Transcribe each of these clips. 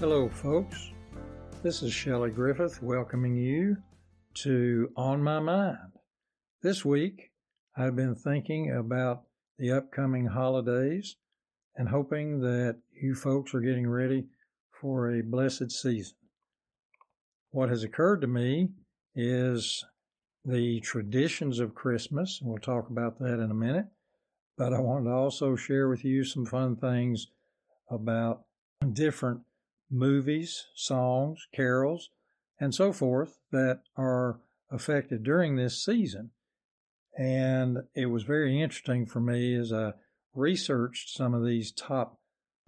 Hello, folks. This is Shelley Griffith welcoming you to On My Mind. This week, I've been thinking about the upcoming holidays and hoping that you folks are getting ready for a blessed season. What has occurred to me is the traditions of Christmas, and we'll talk about that in a minute. But I wanted to also share with you some fun things about different movies, songs, carols, and so forth that are affected during this season. And it was very interesting for me as I researched some of these top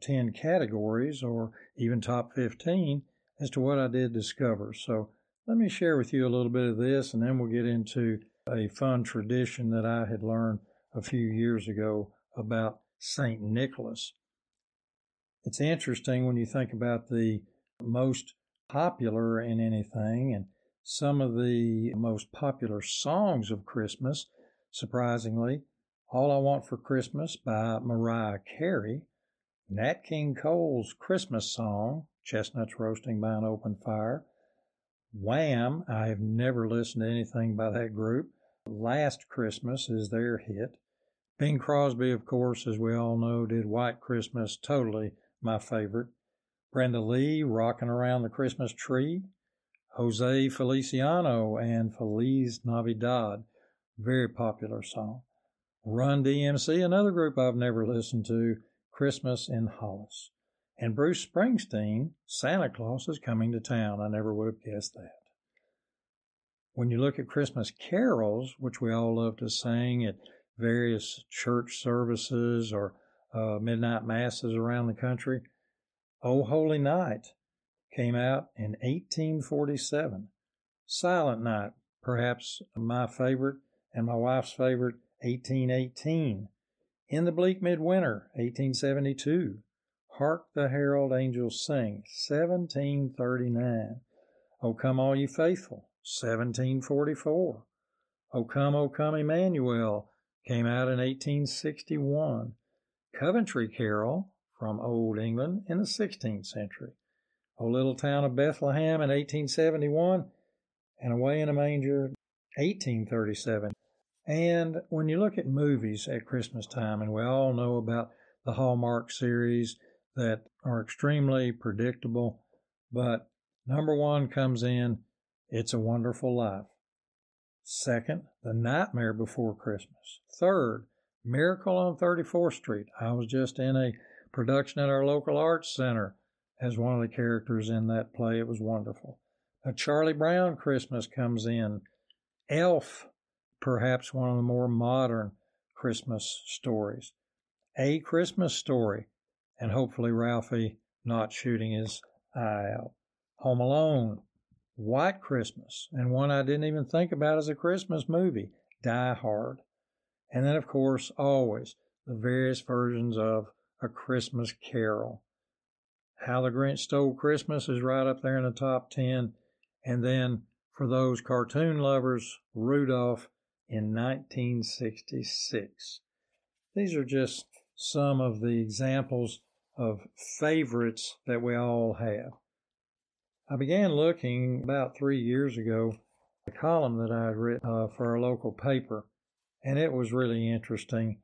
10 categories or even top 15 as to what I did discover. So let me share with you a little bit of this and then we'll get into a fun tradition that I had learned a few years ago about St. Nicholas. It's interesting when you think about the most popular in anything and some of the most popular songs of Christmas, surprisingly, All I Want for Christmas by Mariah Carey, Nat King Cole's Christmas song, Chestnuts Roasting by an Open Fire, Wham, I have never listened to anything by that group. Last Christmas is their hit. Bing Crosby, of course, as we all know, did White Christmas totally my favorite. Brenda Lee, Rocking Around the Christmas Tree. Jose Feliciano and Feliz Navidad, very popular song. Run DMC, another group I've never listened to, Christmas in Hollis. And Bruce Springsteen, Santa Claus is coming to town. I never would have guessed that. When you look at Christmas carols, which we all love to sing at various church services or uh, midnight masses around the country. Oh Holy Night came out in 1847. Silent Night, perhaps my favorite and my wife's favorite, 1818. In the Bleak Midwinter, 1872. Hark the Herald Angels Sing, 1739. O Come All Ye Faithful, 1744. O Come, O Come Emmanuel came out in 1861. Coventry Carol from Old England in the 16th century. O Little Town of Bethlehem in 1871 and Away in a Manger 1837. And when you look at movies at Christmas time, and we all know about the Hallmark series that are extremely predictable, but number one comes in It's a Wonderful Life. Second, The Nightmare Before Christmas. Third, Miracle on 34th Street. I was just in a production at our local arts center as one of the characters in that play. It was wonderful. A Charlie Brown Christmas comes in. Elf, perhaps one of the more modern Christmas stories. A Christmas Story, and hopefully Ralphie not shooting his eye out. Home Alone, White Christmas, and one I didn't even think about as a Christmas movie, Die Hard. And then, of course, always the various versions of A Christmas Carol. How the Grinch Stole Christmas is right up there in the top 10. And then, for those cartoon lovers, Rudolph in 1966. These are just some of the examples of favorites that we all have. I began looking about three years ago, a column that I had written uh, for a local paper and it was really interesting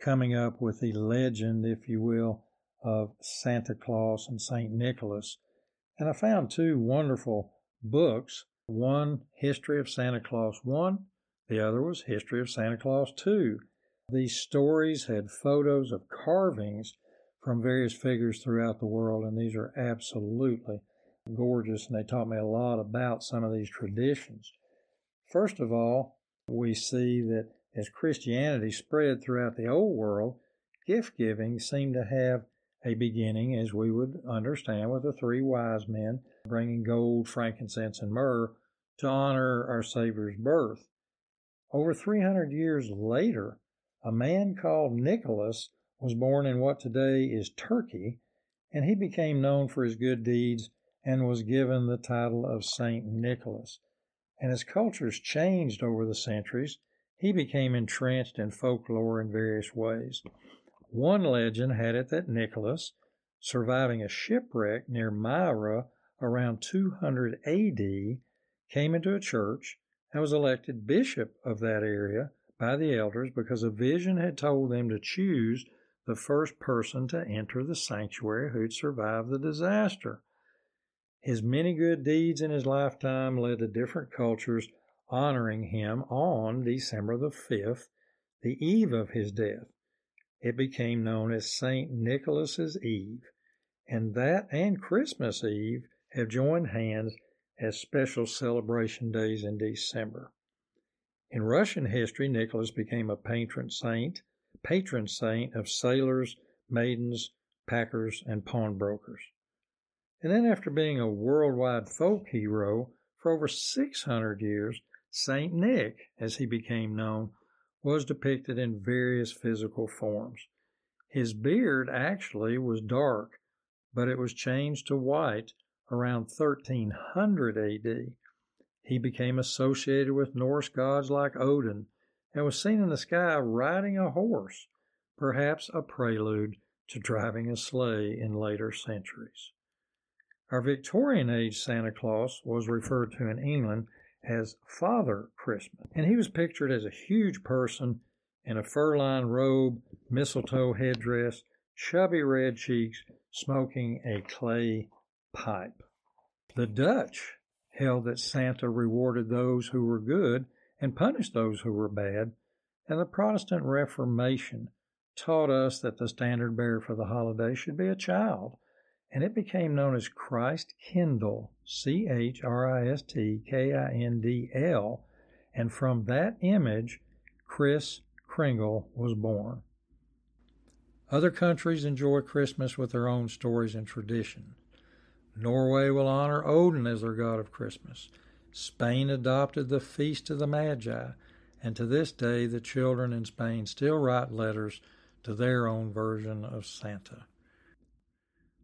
coming up with the legend, if you will, of Santa Claus and St. Nicholas. And I found two wonderful books one, History of Santa Claus 1, the other was History of Santa Claus 2. These stories had photos of carvings from various figures throughout the world, and these are absolutely gorgeous, and they taught me a lot about some of these traditions. First of all, we see that as Christianity spread throughout the old world, gift giving seemed to have a beginning, as we would understand, with the three wise men bringing gold, frankincense, and myrrh to honor our Savior's birth. Over 300 years later, a man called Nicholas was born in what today is Turkey, and he became known for his good deeds and was given the title of Saint Nicholas. And as cultures changed over the centuries, he became entrenched in folklore in various ways. One legend had it that Nicholas surviving a shipwreck near Myra around 200 AD, came into a church and was elected bishop of that area by the elders because a vision had told them to choose the first person to enter the sanctuary who'd survived the disaster. His many good deeds in his lifetime led to different cultures honoring him on December the 5th, the eve of his death. It became known as St. Nicholas's Eve, and that and Christmas Eve have joined hands as special celebration days in December. In Russian history, Nicholas became a patron saint, patron saint of sailors, maidens, packers, and pawnbrokers. And then, after being a worldwide folk hero for over 600 years, Saint Nick, as he became known, was depicted in various physical forms. His beard actually was dark, but it was changed to white around 1300 AD. He became associated with Norse gods like Odin and was seen in the sky riding a horse, perhaps a prelude to driving a sleigh in later centuries. Our Victorian age Santa Claus was referred to in England as Father Christmas, and he was pictured as a huge person in a fur lined robe, mistletoe headdress, chubby red cheeks, smoking a clay pipe. The Dutch held that Santa rewarded those who were good and punished those who were bad, and the Protestant Reformation taught us that the standard bearer for the holiday should be a child, and it became known as Christkindl, C H R I S T K I N D L, and from that image, Kris Kringle was born. Other countries enjoy Christmas with their own stories and tradition. Norway will honor Odin as their god of Christmas. Spain adopted the Feast of the Magi, and to this day the children in Spain still write letters to their own version of Santa.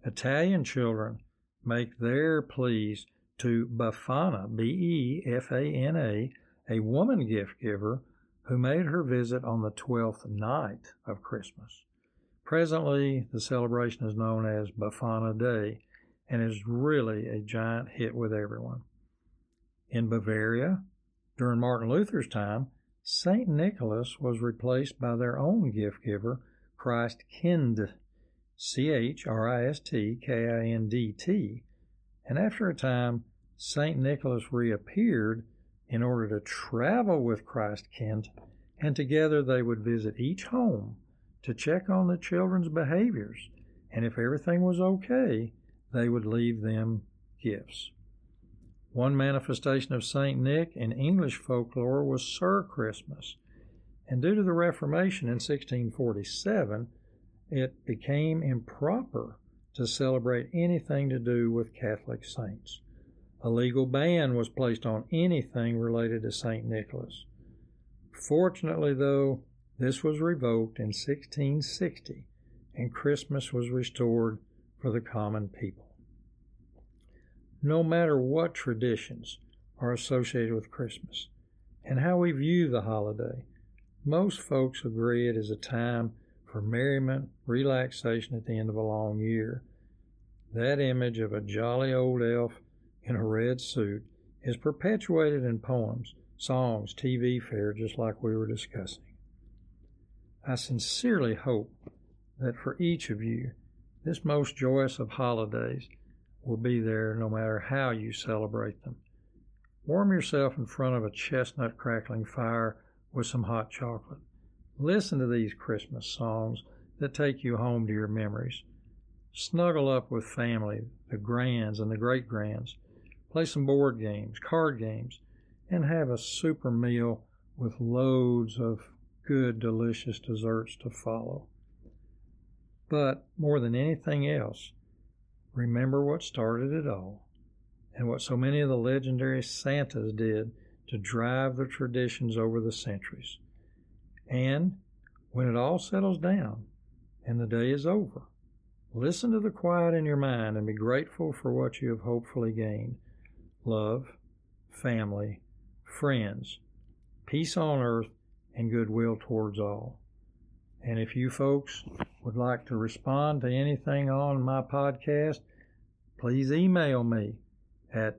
Italian children make their pleas to Befana, B E F A N A, a woman gift giver who made her visit on the twelfth night of Christmas. Presently, the celebration is known as Befana Day and is really a giant hit with everyone. In Bavaria, during Martin Luther's time, St. Nicholas was replaced by their own gift giver, Christ Kind, C H R I S T K I N D T, and after a time, St. Nicholas reappeared in order to travel with Christ Kind, and together they would visit each home to check on the children's behaviors, and if everything was okay, they would leave them gifts. One manifestation of St. Nick in English folklore was Sir Christmas, and due to the Reformation in 1647, it became improper to celebrate anything to do with Catholic saints. A legal ban was placed on anything related to St. Nicholas. Fortunately, though, this was revoked in 1660 and Christmas was restored for the common people. No matter what traditions are associated with Christmas and how we view the holiday, most folks agree it is a time for merriment, relaxation at the end of a long year. That image of a jolly old elf in a red suit is perpetuated in poems, songs, TV fare, just like we were discussing. I sincerely hope that for each of you, this most joyous of holidays will be there no matter how you celebrate them. Warm yourself in front of a chestnut crackling fire with some hot chocolate. Listen to these Christmas songs that take you home to your memories. Snuggle up with family, the grands and the great grands. Play some board games, card games, and have a super meal with loads of good, delicious desserts to follow. But more than anything else, remember what started it all and what so many of the legendary Santas did to drive the traditions over the centuries. And when it all settles down and the day is over, listen to the quiet in your mind and be grateful for what you have hopefully gained love, family, friends, peace on earth, and goodwill towards all. And if you folks would like to respond to anything on my podcast, please email me at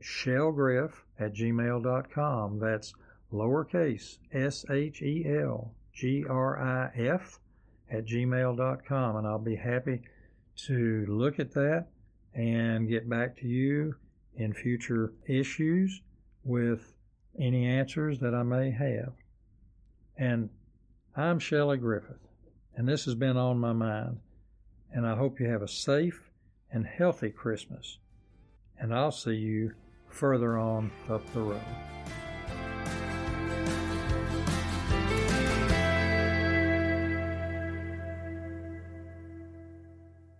shellgriff at gmail.com. That's lowercase s h e l g r i f at gmail.com. And I'll be happy to look at that and get back to you in future issues with any answers that I may have. And I'm Shelley Griffith, and this has been on my mind. And I hope you have a safe and healthy Christmas. And I'll see you further on up the road.